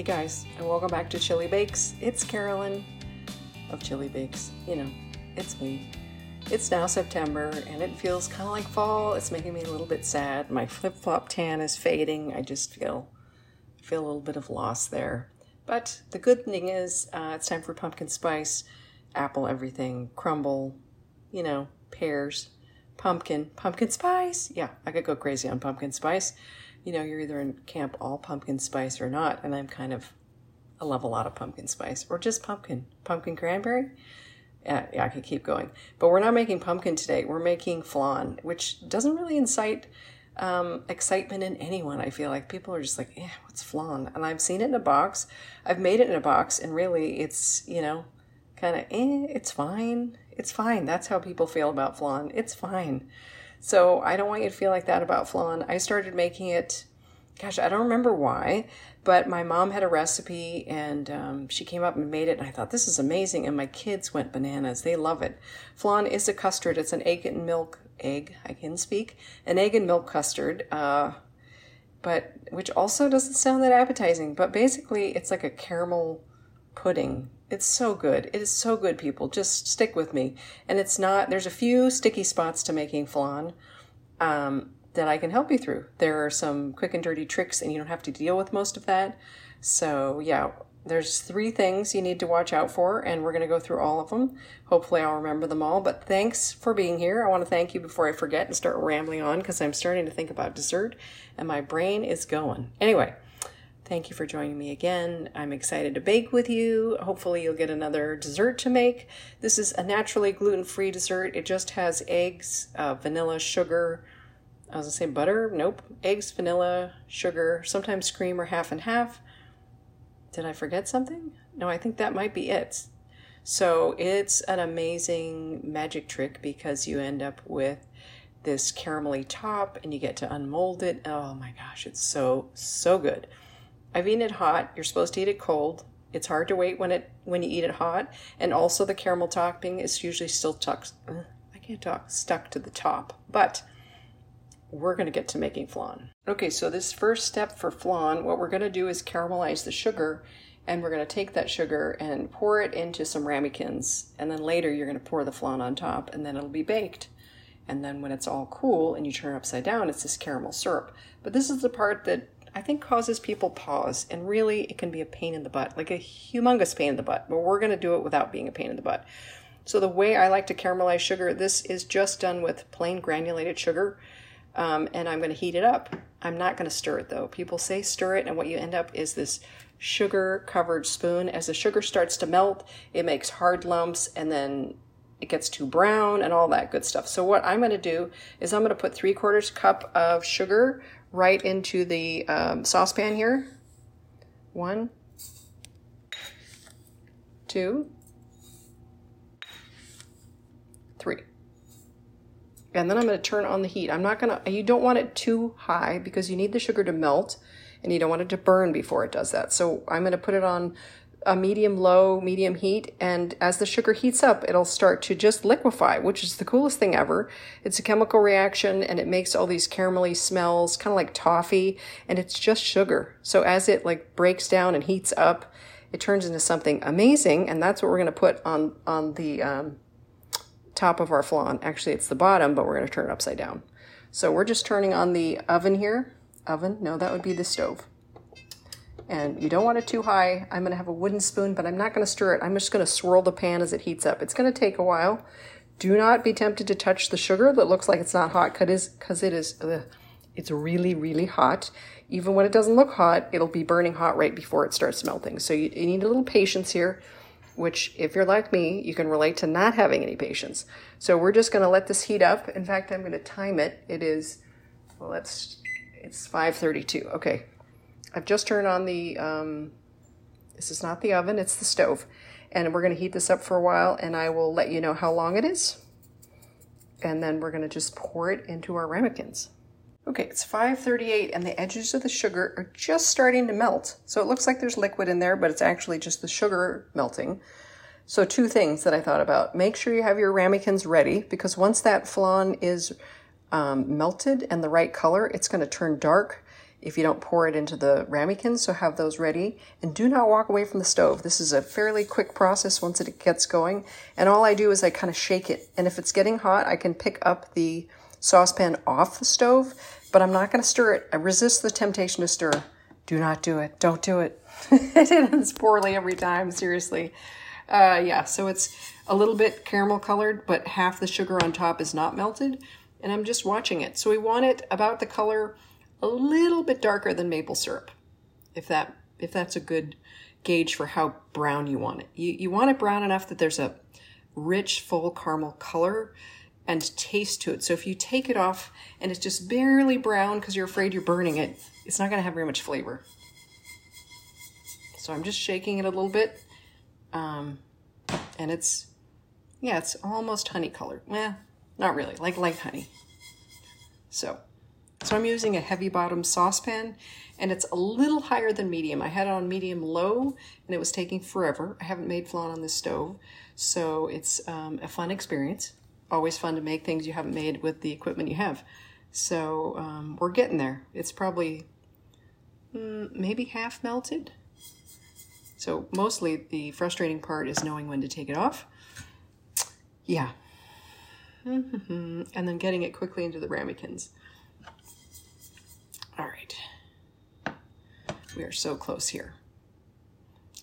Hey guys, and welcome back to Chili Bakes. It's Carolyn of Chili Bakes. You know, it's me. It's now September and it feels kind of like fall. It's making me a little bit sad. My flip flop tan is fading. I just feel feel a little bit of loss there. But the good thing is, uh, it's time for pumpkin spice, apple everything, crumble, you know, pears, pumpkin, pumpkin spice. Yeah, I could go crazy on pumpkin spice you know, you're either in camp all pumpkin spice or not. And I'm kind of, I love a lot of pumpkin spice or just pumpkin, pumpkin cranberry. Yeah, yeah, I could keep going. But we're not making pumpkin today. We're making flan, which doesn't really incite um, excitement in anyone. I feel like people are just like, eh, what's flan? And I've seen it in a box. I've made it in a box, and really, it's you know, kind of, eh, it's fine. It's fine. That's how people feel about flan. It's fine. So I don't want you to feel like that about flan. I started making it, gosh, I don't remember why, but my mom had a recipe and um, she came up and made it. And I thought, this is amazing. And my kids went bananas. They love it. Flan is a custard, it's an egg and milk, egg, I can speak, an egg and milk custard. Uh, but which also doesn't sound that appetizing, but basically it's like a caramel pudding it's so good. It is so good, people. Just stick with me. And it's not, there's a few sticky spots to making flan um, that I can help you through. There are some quick and dirty tricks, and you don't have to deal with most of that. So, yeah, there's three things you need to watch out for, and we're going to go through all of them. Hopefully, I'll remember them all. But thanks for being here. I want to thank you before I forget and start rambling on because I'm starting to think about dessert, and my brain is going. Anyway, Thank you for joining me again. I'm excited to bake with you. Hopefully, you'll get another dessert to make. This is a naturally gluten free dessert. It just has eggs, uh, vanilla, sugar. I was gonna say butter. Nope. Eggs, vanilla, sugar, sometimes cream or half and half. Did I forget something? No, I think that might be it. So it's an amazing magic trick because you end up with this caramelly top and you get to unmold it. Oh my gosh, it's so, so good. I've eaten it hot. You're supposed to eat it cold. It's hard to wait when it when you eat it hot, and also the caramel topping is usually still tuck. I can't talk stuck to the top, but we're going to get to making flan. Okay, so this first step for flan, what we're going to do is caramelize the sugar, and we're going to take that sugar and pour it into some ramekins, and then later you're going to pour the flan on top, and then it'll be baked. And then when it's all cool and you turn it upside down, it's this caramel syrup. But this is the part that I think causes people pause. And really, it can be a pain in the butt, like a humongous pain in the butt. But we're going to do it without being a pain in the butt. So, the way I like to caramelize sugar, this is just done with plain granulated sugar. Um, and I'm going to heat it up. I'm not going to stir it though. People say stir it, and what you end up is this sugar covered spoon. As the sugar starts to melt, it makes hard lumps, and then it gets too brown and all that good stuff. So what I'm going to do is I'm going to put three quarters cup of sugar right into the um, saucepan here. One, two, three. And then I'm going to turn on the heat. I'm not going to, you don't want it too high because you need the sugar to melt and you don't want it to burn before it does that. So I'm going to put it on a medium low, medium heat, and as the sugar heats up, it'll start to just liquefy, which is the coolest thing ever. It's a chemical reaction and it makes all these caramelly smells, kind of like toffee, and it's just sugar. So as it like breaks down and heats up, it turns into something amazing, and that's what we're going to put on on the um, top of our flan. Actually, it's the bottom, but we're going to turn it upside down. So we're just turning on the oven here. Oven? No, that would be the stove and you don't want it too high. I'm going to have a wooden spoon, but I'm not going to stir it. I'm just going to swirl the pan as it heats up. It's going to take a while. Do not be tempted to touch the sugar that looks like it's not hot because it is, ugh, it's really, really hot. Even when it doesn't look hot, it'll be burning hot right before it starts melting. So you, you need a little patience here, which if you're like me, you can relate to not having any patience. So we're just going to let this heat up. In fact, I'm going to time it. It is, well, let's, it's 532. Okay, I've just turned on the, um, this is not the oven, it's the stove. And we're going to heat this up for a while and I will let you know how long it is. And then we're going to just pour it into our ramekins. Okay, it's 538 and the edges of the sugar are just starting to melt. So it looks like there's liquid in there, but it's actually just the sugar melting. So two things that I thought about. Make sure you have your ramekins ready because once that flan is um, melted and the right color, it's going to turn dark if you don't pour it into the ramekins, so have those ready. And do not walk away from the stove. This is a fairly quick process once it gets going. And all I do is I kind of shake it. And if it's getting hot, I can pick up the saucepan off the stove, but I'm not going to stir it. I resist the temptation to stir. Do not do it. Don't do it. it ends poorly every time, seriously. Uh, yeah, so it's a little bit caramel colored, but half the sugar on top is not melted. And I'm just watching it. So we want it about the color a little bit darker than maple syrup, if that if that's a good gauge for how brown you want it. You, you want it brown enough that there's a rich, full caramel color and taste to it. So if you take it off and it's just barely brown because you're afraid you're burning it, it's not going to have very much flavor. So I'm just shaking it a little bit. Um, and it's, yeah, it's almost honey colored. Eh, not really, like light honey. So so I'm using a heavy bottom saucepan and it's a little higher than medium. I had it on medium low and it was taking forever. I haven't made flan on this stove, so it's um, a fun experience. Always fun to make things you haven't made with the equipment you have. So um, we're getting there. It's probably mm, maybe half melted. So mostly the frustrating part is knowing when to take it off. Yeah. and then getting it quickly into the ramekins. All right. We are so close here.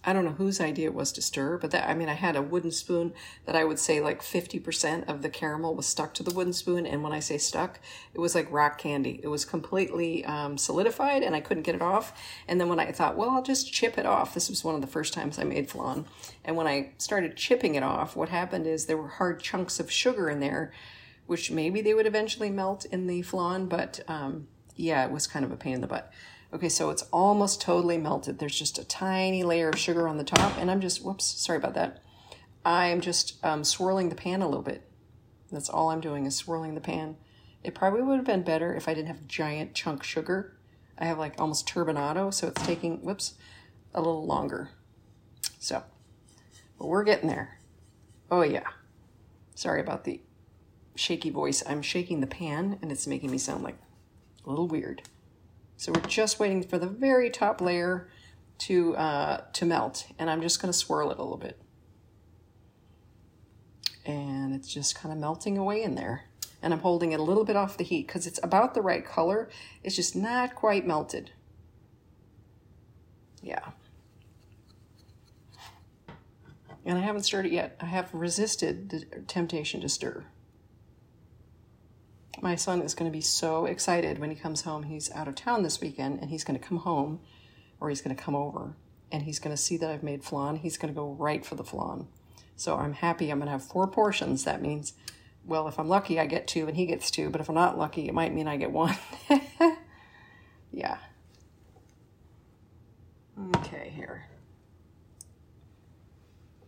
I don't know whose idea it was to stir, but that I mean, I had a wooden spoon that I would say like 50% of the caramel was stuck to the wooden spoon. And when I say stuck, it was like rock candy. It was completely um, solidified and I couldn't get it off. And then when I thought, well, I'll just chip it off, this was one of the first times I made flan. And when I started chipping it off, what happened is there were hard chunks of sugar in there, which maybe they would eventually melt in the flan, but um, yeah, it was kind of a pain in the butt. Okay, so it's almost totally melted. There's just a tiny layer of sugar on the top, and I'm just, whoops, sorry about that. I'm just um, swirling the pan a little bit. That's all I'm doing is swirling the pan. It probably would have been better if I didn't have giant chunk sugar. I have like almost turbinado, so it's taking, whoops, a little longer. So, but we're getting there. Oh yeah. Sorry about the shaky voice. I'm shaking the pan and it's making me sound like a little weird. So we're just waiting for the very top layer to, uh, to melt. And I'm just going to swirl it a little bit. And it's just kind of melting away in there. And I'm holding it a little bit off the heat because it's about the right color. It's just not quite melted. Yeah. And I haven't stirred it yet. I have resisted the temptation to stir my son is going to be so excited when he comes home. He's out of town this weekend and he's going to come home or he's going to come over and he's going to see that I've made flan. He's going to go right for the flan. So I'm happy I'm going to have four portions. That means, well, if I'm lucky, I get two and he gets two. But if I'm not lucky, it might mean I get one. yeah. Okay, here.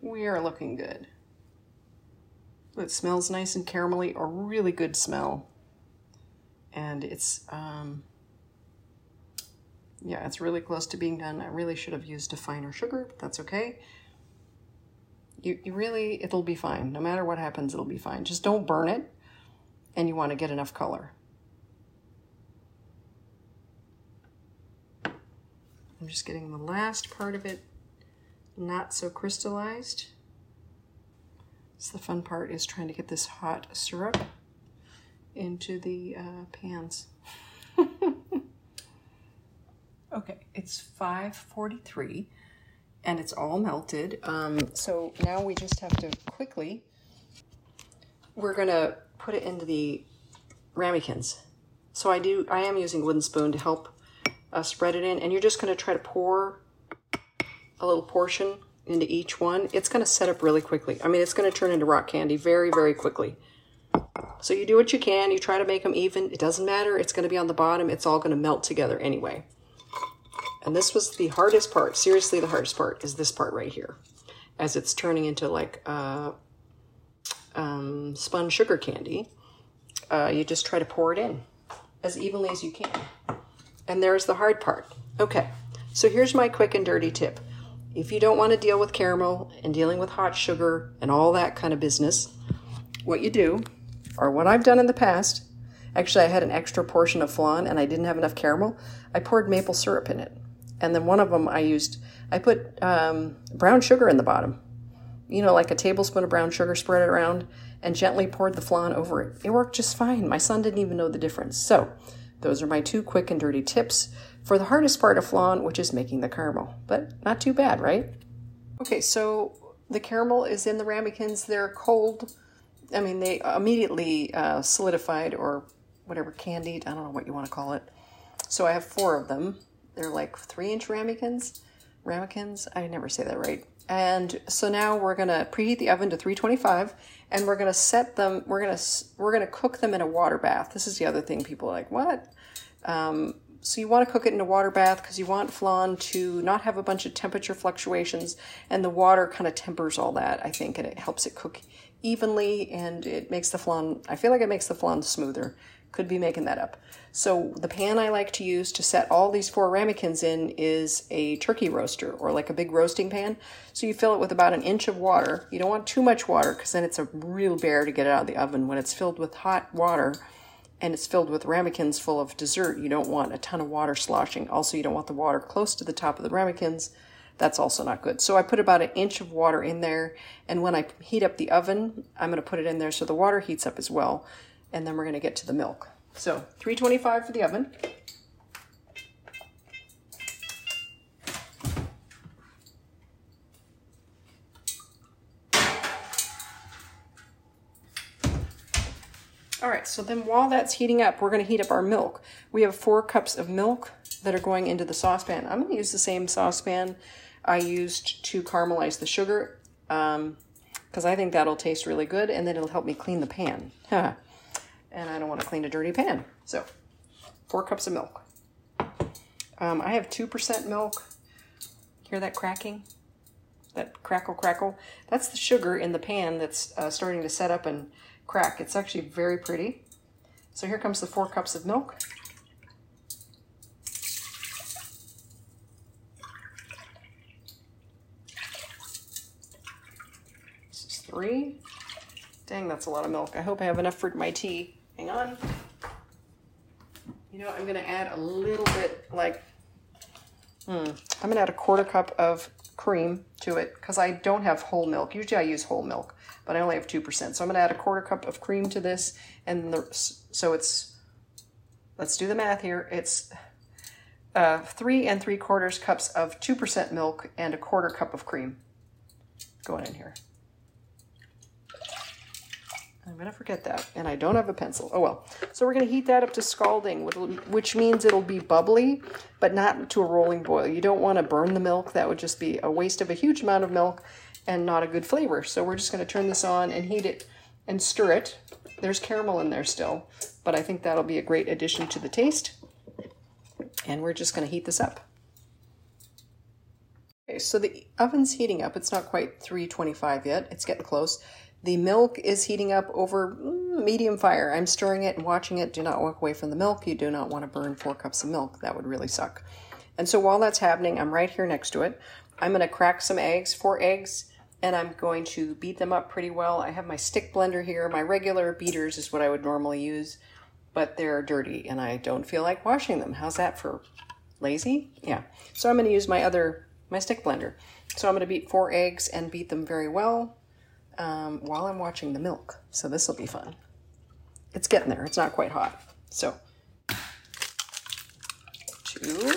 We are looking good. It smells nice and caramelly, a really good smell and it's um, yeah it's really close to being done. I really should have used a finer sugar but that's okay. You, you really it'll be fine. No matter what happens it'll be fine. Just don't burn it and you want to get enough color. I'm just getting the last part of it not so crystallized. So the fun part is trying to get this hot syrup into the uh, pans. okay, it's 5.43 and it's all melted. Um, so now we just have to quickly, we're gonna put it into the ramekins. So I do, I am using wooden spoon to help uh, spread it in and you're just gonna try to pour a little portion into each one. It's gonna set up really quickly. I mean, it's gonna turn into rock candy very, very quickly. So you do what you can. You try to make them even. It doesn't matter. It's going to be on the bottom. It's all going to melt together anyway. And this was the hardest part. Seriously, the hardest part is this part right here. As it's turning into like uh, um, spun sugar candy, uh, you just try to pour it in as evenly as you can. And there's the hard part. Okay, so here's my quick and dirty tip. If you don't want to deal with caramel and dealing with hot sugar and all that kind of business, what you do or what I've done in the past Actually, I had an extra portion of flan and I didn't have enough caramel. I poured maple syrup in it. And then one of them I used, I put um, brown sugar in the bottom. You know, like a tablespoon of brown sugar, spread it around, and gently poured the flan over it. It worked just fine. My son didn't even know the difference. So, those are my two quick and dirty tips for the hardest part of flan, which is making the caramel. But not too bad, right? Okay, so the caramel is in the ramekins. They're cold. I mean, they immediately uh, solidified or whatever, candied. I don't know what you want to call it. So I have four of them. They're like three inch ramekins. Ramekins? I never say that right. And so now we're going to preheat the oven to 325 and we're going to set them, we're going to, we're to cook them in a water bath. This is the other thing people are like, what? Um, so you want to cook it in a water bath because you want flan to not have a bunch of temperature fluctuations and the water kind of tempers all that, I think, and it helps it cook evenly and it makes the flan, I feel like it makes the flan smoother. Could be making that up. So the pan I like to use to set all these four ramekins in is a turkey roaster or like a big roasting pan. So you fill it with about an inch of water. You don't want too much water because then it's a real bear to get it out of the oven. When it's filled with hot water and it's filled with ramekins full of dessert, you don't want a ton of water sloshing. Also, you don't want the water close to the top of the ramekins. That's also not good. So I put about an inch of water in there. And when I heat up the oven, I'm going to put it in there so the water heats up as well and then we're going to get to the milk. So 325 for the oven. All right, so then while that's heating up, we're going to heat up our milk. We have four cups of milk that are going into the saucepan. I'm going to use the same saucepan I used to caramelize the sugar because um, I think that'll taste really good and then it'll help me clean the pan. and I don't want to clean a dirty pan. So, four cups of milk. Um, I have 2% milk. Hear that cracking? That crackle, crackle? That's the sugar in the pan that's uh, starting to set up and crack. It's actually very pretty. So here comes the four cups of milk. Dang, that's a lot of milk. I hope I have enough for my tea. Hang on. You know, I'm to add a little bit, like, hmm, I'm to add a quarter cup of cream to it because I don't have whole milk. Usually I use whole milk, but I only have 2%. So I'm to add a quarter cup of cream to this. And the, so it's, let's do the math here. It's uh, three and three quarters cups of 2% milk and a quarter cup of cream going in here. I'm going to forget that. And I don't have a pencil. Oh well. So we're going to heat that up to scalding, which means it'll be bubbly, but not to a rolling boil. You don't want to burn the milk. That would just be a waste of a huge amount of milk and not a good flavor. So we're just going to turn this on and heat it and stir it. There's caramel in there still, but I think that'll be a great addition to the taste. And we're just going to heat this up. Okay, so the oven's heating up. It's not quite 325 yet. It's getting close. The milk is heating up over mm, medium fire. I'm stirring it and watching it. Do not walk away from the milk. You do not want to burn four cups of milk. That would really suck. And so while that's happening, I'm right here next to it. I'm going to crack some eggs, four eggs, and I'm going to beat them up pretty well. I have my stick blender here. My regular beaters is what I would normally use, but they're dirty and I don't feel like washing them. How's that for lazy? Yeah. So I'm going to use my other, my stick blender. So I'm going to beat four eggs and beat them very well um, while I'm watching the milk. So this will be fun. It's getting there. It's not quite hot. So two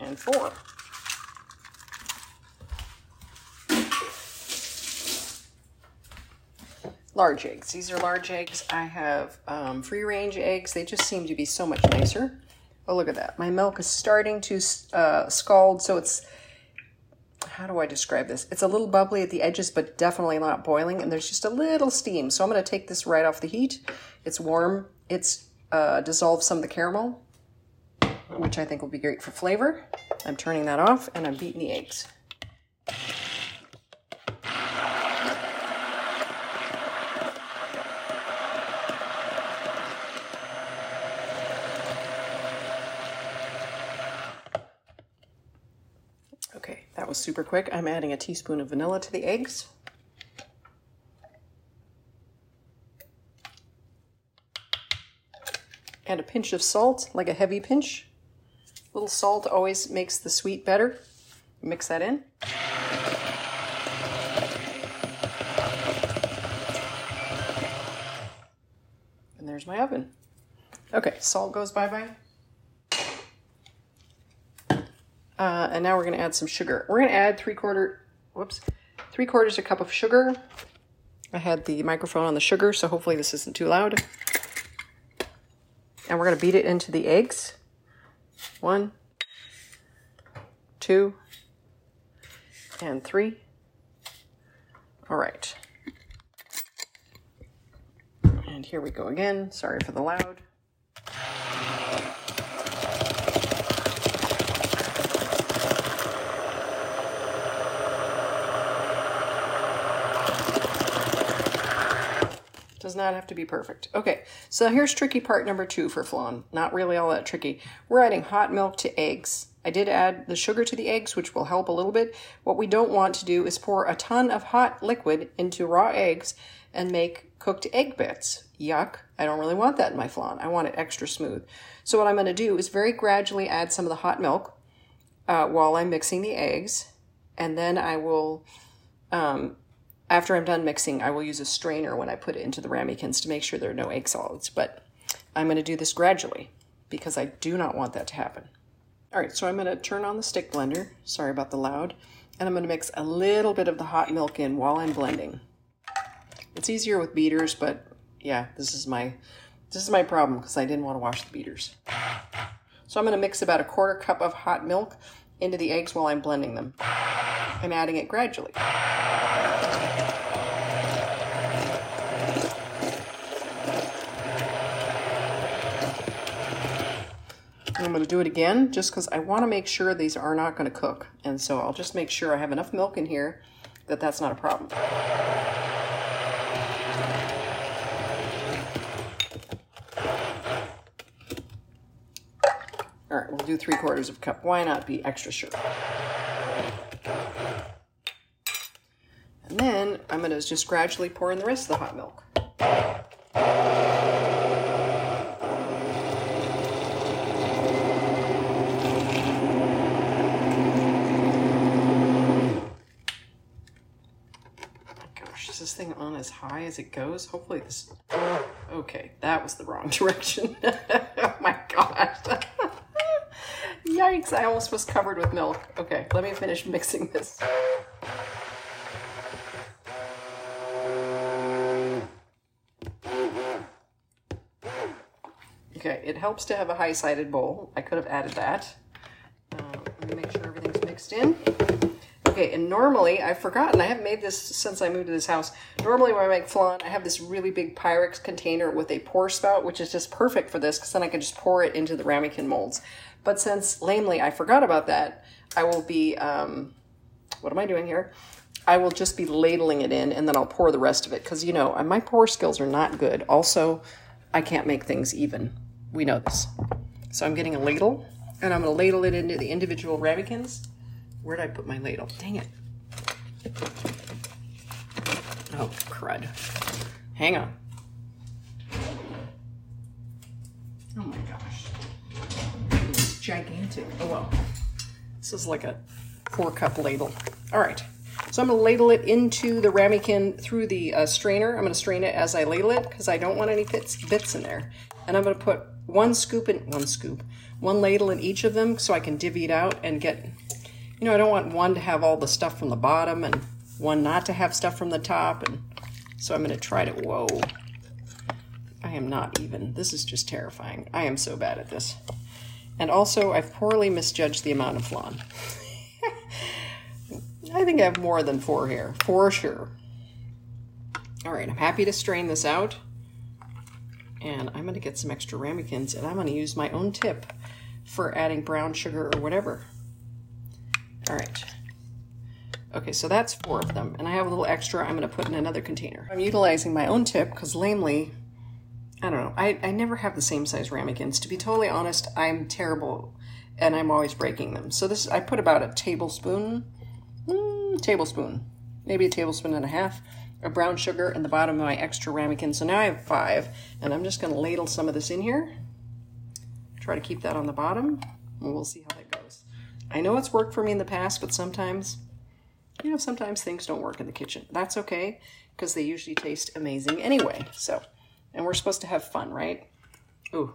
and four. Large eggs. These are large eggs. I have um, free range eggs. They just seem to be so much nicer. Oh, look at that. My milk is starting to uh, scald, so it's how do I describe this? It's a little bubbly at the edges, but definitely not boiling, and there's just a little steam. So I'm going to take this right off the heat. It's warm. It's uh, dissolved some of the caramel, which I think will be great for flavor. I'm turning that off, and I'm beating the eggs. was super quick. I'm adding a teaspoon of vanilla to the eggs. And a pinch of salt, like a heavy pinch. A little salt always makes the sweet better. Mix that in. And there's my oven. Okay, salt goes bye-bye. Uh, and now we're going to add some sugar. We're going to add three quarter, whoops, three quarters a cup of sugar. I had the microphone on the sugar, so hopefully this isn't too loud. And we're going to beat it into the eggs. One, two, and three. All right. And here we go again. Sorry for the loud. Does not have to be perfect. Okay, so here's tricky part number two for flan. Not really all that tricky. We're adding hot milk to eggs. I did add the sugar to the eggs, which will help a little bit. What we don't want to do is pour a ton of hot liquid into raw eggs and make cooked egg bits. Yuck. I don't really want that in my flan. I want it extra smooth. So what I'm going to do is very gradually add some of the hot milk uh, while I'm mixing the eggs. And then I will um, after I'm done mixing, I will use a strainer when I put it into the ramekins to make sure there are no egg solids. But I'm going to do this gradually because I do not want that to happen. All right, so I'm going to turn on the stick blender. Sorry about the loud. And I'm going to mix a little bit of the hot milk in while I'm blending. It's easier with beaters, but yeah, this is my this is my problem because I didn't want to wash the beaters. So I'm going to mix about a quarter cup of hot milk into the eggs while I'm blending them. I'm adding it gradually. I'm going to do it again just because I want to make sure these are not going to cook. And so I'll just make sure I have enough milk in here that that's not a problem. All right, we'll do three quarters of a cup. Why not be extra sure? And then I'm going to just gradually pour in the rest of the hot milk. this thing on as high as it goes? Hopefully this... Okay, that was the wrong direction. oh my gosh. Yikes, I almost was covered with milk. Okay, let me finish mixing this. Okay, it helps to have a high-sided bowl. I could have added that. Uh, let me make sure everything's mixed in. Okay, and normally, I've forgotten, I haven't made this since I moved to this house. Normally when I make flan, I have this really big Pyrex container with a pour spout, which is just perfect for this because then I can just pour it into the ramekin molds. But since lamely I forgot about that, I will be, um, what am I doing here? I will just be ladling it in and then I'll pour the rest of it because, you know, my pour skills are not good. Also, I can't make things even. We know this. So I'm getting a ladle and I'm going to ladle it into the individual ramekins. Where'd I put my ladle? Dang it. Oh, crud. Hang on. Oh my gosh. It's gigantic. Oh well. This is like a four cup ladle. All right. So I'm going to ladle it into the ramekin through the uh, strainer. I'm going to strain it as I ladle it because I don't want any bits, bits in there. And I'm going to put one scoop in, one scoop, one ladle in each of them so I can divvy it out and get you know, I don't want one to have all the stuff from the bottom and one not to have stuff from the top. And so I'm going to try to, whoa, I am not even. This is just terrifying. I am so bad at this. And also, I've poorly misjudged the amount of flan. I think I have more than four here, for sure. All right, I'm happy to strain this out. And I'm going to get some extra ramekins, and I'm going to use my own tip for adding brown sugar or whatever. All right. Okay, so that's four of them. And I have a little extra I'm going to put in another container. I'm utilizing my own tip because lamely, I don't know, I, I never have the same size ramekins. To be totally honest, I'm terrible and I'm always breaking them. So this, I put about a tablespoon, mm, tablespoon, maybe a tablespoon and a half of brown sugar in the bottom of my extra ramekin. So now I have five and I'm just going to ladle some of this in here. Try to keep that on the bottom, and we'll see how that. I know it's worked for me in the past, but sometimes, you know, sometimes things don't work in the kitchen. That's okay, because they usually taste amazing anyway. So, and we're supposed to have fun, right? Ooh,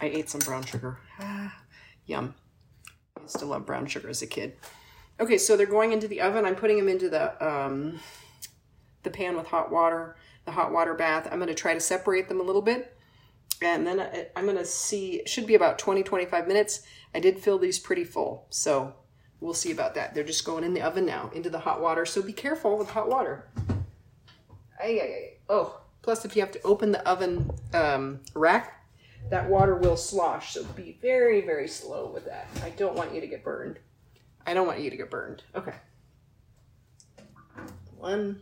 I ate some brown sugar. Ah, yum. I used to love brown sugar as a kid. Okay, so they're going into the oven. I'm putting them into the um, the pan with hot water, the hot water bath. I'm going to try to separate them a little bit. And then I, I'm going to see, it should be about 20, 25 minutes. I did fill these pretty full, so we'll see about that. They're just going in the oven now, into the hot water. So be careful with hot water. Ay, ay, ay. Oh, plus if you have to open the oven um, rack, that water will slosh. So be very, very slow with that. I don't want you to get burned. I don't want you to get burned. Okay. One,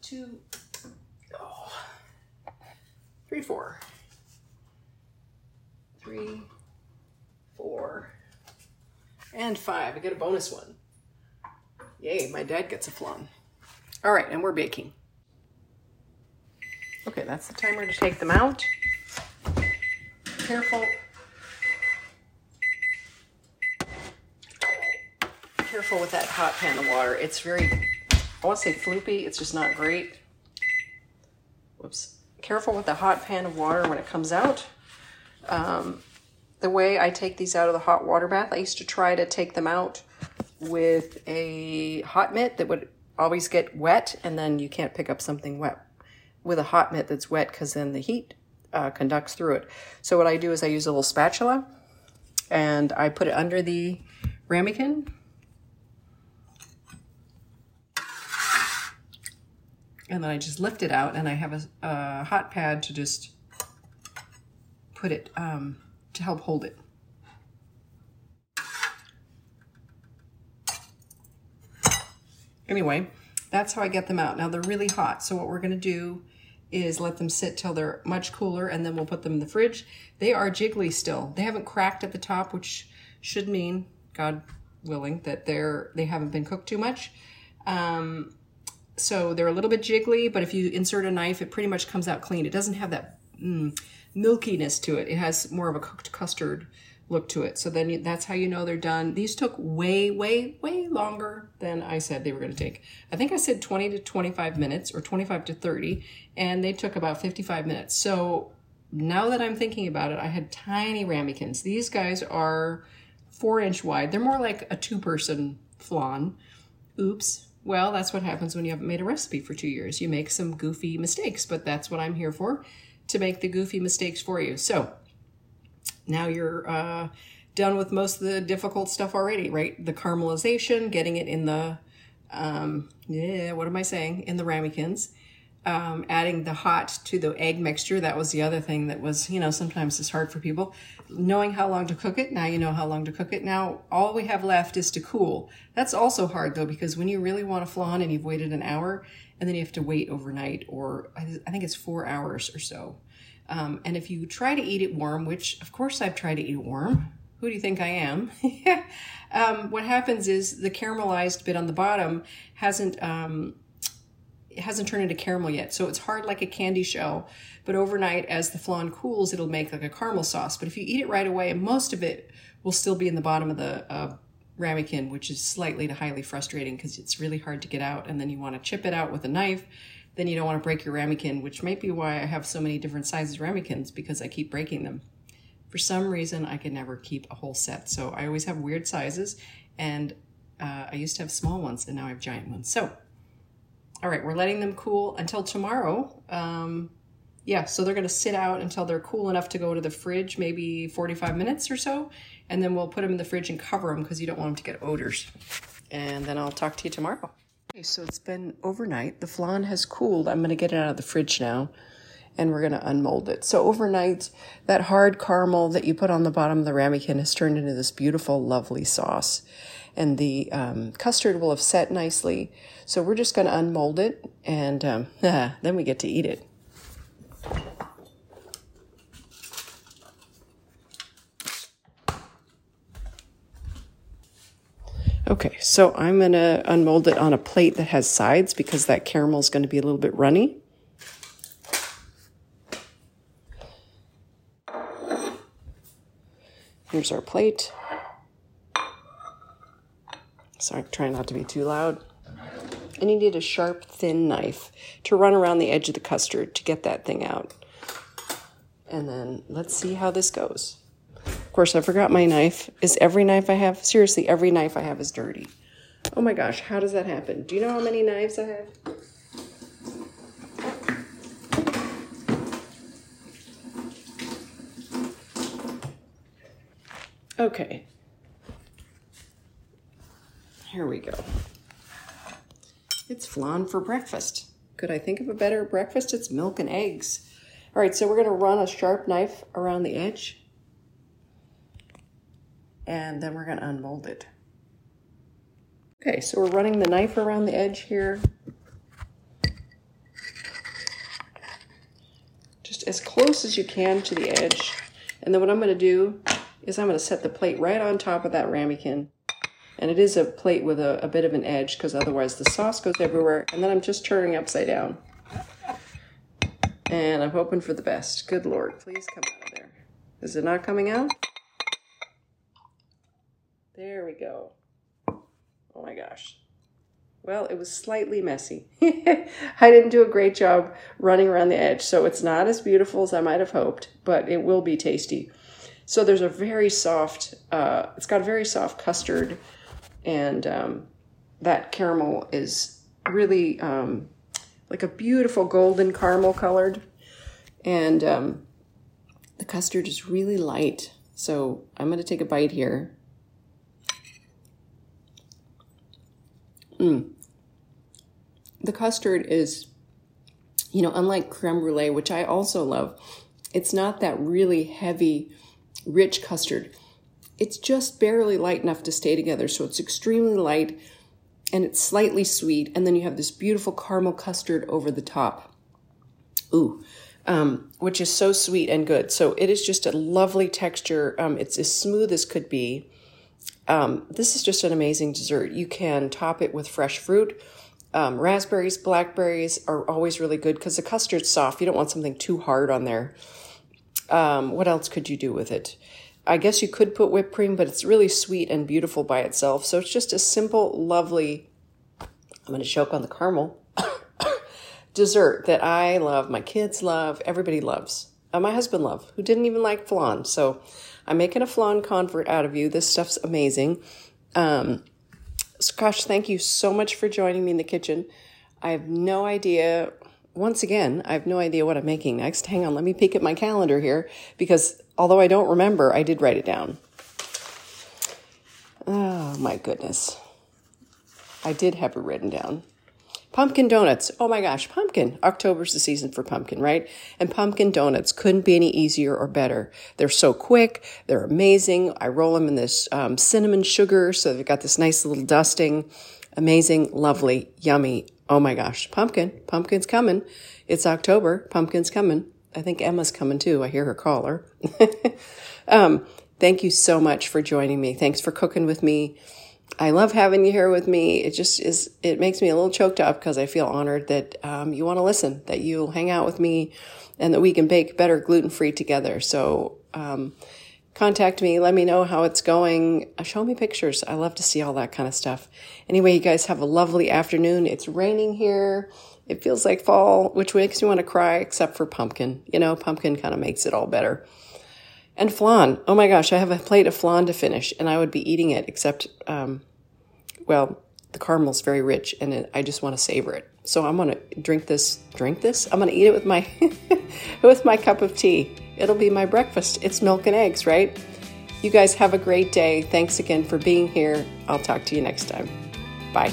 two, three, four, three, four, and five. I get a bonus one. Yay, my dad gets a flan. All right, and we're baking. Okay, that's the timer to take them out. Careful. Careful with that hot pan of water. It's very, I want to say floopy, it's just not great. Careful with the hot pan of water when it comes out. Um, the way I take these out of the hot water bath, I used to try to take them out with a hot mitt that would always get wet and then you can't pick up something wet with a hot mitt that's wet because then the heat uh, conducts through it. So what I do is I use a little spatula and I put it under the ramekin. And then I just lift it out and I have a, a hot pad to just put it, um, to help hold it. Anyway, that's how I get them out. Now they're really hot. So what we're gonna do is let them sit till they're much cooler and then we'll put them in the fridge. They are jiggly still. They haven't cracked at the top, which should mean, God willing, that they're, they haven't been cooked too much. Um, so they're a little bit jiggly, but if you insert a knife, it pretty much comes out clean. It doesn't have that mm, milkiness to it. It has more of a cooked custard look to it. So then you, that's how you know they're done. These took way, way, way longer than I said they were going to take. I think I said 20 to 25 minutes or 25 to 30, and they took about 55 minutes. So now that I'm thinking about it, I had tiny ramekins. These guys are four inch wide. They're more like a two person flan. Oops. Well, that's what happens when you haven't made a recipe for two years. You make some goofy mistakes, but that's what I'm here for, to make the goofy mistakes for you. So now you're uh, done with most of the difficult stuff already, right? The caramelization, getting it in the, um, yeah, what am I saying? In the ramekins. Um, adding the hot to the egg mixture. That was the other thing that was, you know, sometimes it's hard for people. Knowing how long to cook it, now you know how long to cook it. Now all we have left is to cool. That's also hard though, because when you really want a flan and you've waited an hour and then you have to wait overnight or I think it's four hours or so. Um, and if you try to eat it warm, which of course I've tried to eat it warm, who do you think I am? um, what happens is the caramelized bit on the bottom hasn't um, hasn't turned into caramel yet, so it's hard like a candy shell. But overnight, as the flan cools, it'll make like a caramel sauce. But if you eat it right away, most of it will still be in the bottom of the uh, ramekin, which is slightly to highly frustrating because it's really hard to get out. And then you want to chip it out with a knife then you don't want to break your ramekin, which might be why I have so many different sizes ramekins because I keep breaking them. For some reason, I can never keep a whole set. So I always have weird sizes and uh, I used to have small ones and now I have giant ones. So, all right, we're letting them cool until tomorrow. Um, yeah, so they're going to sit out until they're cool enough to go to the fridge, maybe 45 minutes or so. And then we'll put them in the fridge and cover them because you don't want them to get odors. And then I'll talk to you tomorrow. Okay, so it's been overnight. The flan has cooled. I'm going to get it out of the fridge now and we're going to unmold it. So overnight, that hard caramel that you put on the bottom of the ramekin has turned into this beautiful, lovely sauce. And the um, custard will have set nicely. So we're just going to unmold it and um, then we get to eat it. Okay, so I'm going to unmold it on a plate that has sides because that caramel is going to be a little bit runny. Here's our plate. Sorry, try not to be too loud. And you need a sharp, thin knife to run around the edge of the custard to get that thing out. And then let's see how this goes. Of course, I forgot my knife. Is every knife I have, seriously, every knife I have is dirty. Oh my gosh, how does that happen? Do you know how many knives I have? Okay. Here we go. It's flan for breakfast. Could I think of a better breakfast? It's milk and eggs. All right, so we're going to run a sharp knife around the edge. And then we're going to unmold it. Okay, so we're running the knife around the edge here. Just as close as you can to the edge. And then what I'm going to do is I'm going to set the plate right on top of that ramekin. And it is a plate with a, a bit of an edge because otherwise the sauce goes everywhere. And then I'm just turning upside down. And I'm hoping for the best. Good Lord, please come out of there. Is it not coming out? There we go. Oh my gosh. Well, it was slightly messy. I didn't do a great job running around the edge, so it's not as beautiful as I might have hoped, but it will be tasty. So there's a very soft, uh, it's got a very soft custard, and um, that caramel is really um, like a beautiful golden caramel colored, and um, the custard is really light. So I'm going to take a bite here. Mm. The custard is, you know, unlike creme brulee, which I also love, it's not that really heavy rich custard. It's just barely light enough to stay together, so it's extremely light and it's slightly sweet. And then you have this beautiful caramel custard over the top. Ooh, um, which is so sweet and good. So it is just a lovely texture. Um, it's as smooth as could be. Um, this is just an amazing dessert. You can top it with fresh fruit. Um, raspberries, blackberries are always really good because the custard's soft. You don't want something too hard on there. Um, what else could you do with it? I guess you could put whipped cream, but it's really sweet and beautiful by itself. So it's just a simple, lovely, I'm going to choke on the caramel, dessert that I love, my kids love, everybody loves. Uh, my husband loved, who didn't even like flan. So I'm making a flan convert out of you. This stuff's amazing. Um, gosh, thank you so much for joining me in the kitchen. I have no idea once again, I have no idea what I'm making next. Hang on, let me peek at my calendar here because although I don't remember, I did write it down. Oh my goodness. I did have it written down. Pumpkin donuts. Oh my gosh, pumpkin. October's the season for pumpkin, right? And pumpkin donuts couldn't be any easier or better. They're so quick. They're amazing. I roll them in this um, cinnamon sugar, so they've got this nice little dusting. Amazing, lovely, yummy, oh my gosh, pumpkin, pumpkin's coming. It's October, pumpkin's coming. I think Emma's coming too. I hear her call her. um, thank you so much for joining me. Thanks for cooking with me. I love having you here with me. It just is, it makes me a little choked up because I feel honored that um, you want to listen, that you'll hang out with me, and that we can bake better gluten free together. So, um, contact me. Let me know how it's going. Uh, show me pictures. I love to see all that kind of stuff. Anyway, you guys have a lovely afternoon. It's raining here. It feels like fall, which makes me want to cry, except for pumpkin. You know, pumpkin kind of makes it all better. And flan. Oh my gosh, I have a plate of flan to finish, and I would be eating it, except, um, well, the caramel's very rich, and it, I just want to savor it. So I'm gonna drink this. Drink this. I'm gonna eat it with my with my cup of tea. It'll be my breakfast. It's milk and eggs, right? You guys have a great day. Thanks again for being here. I'll talk to you next time. Bye.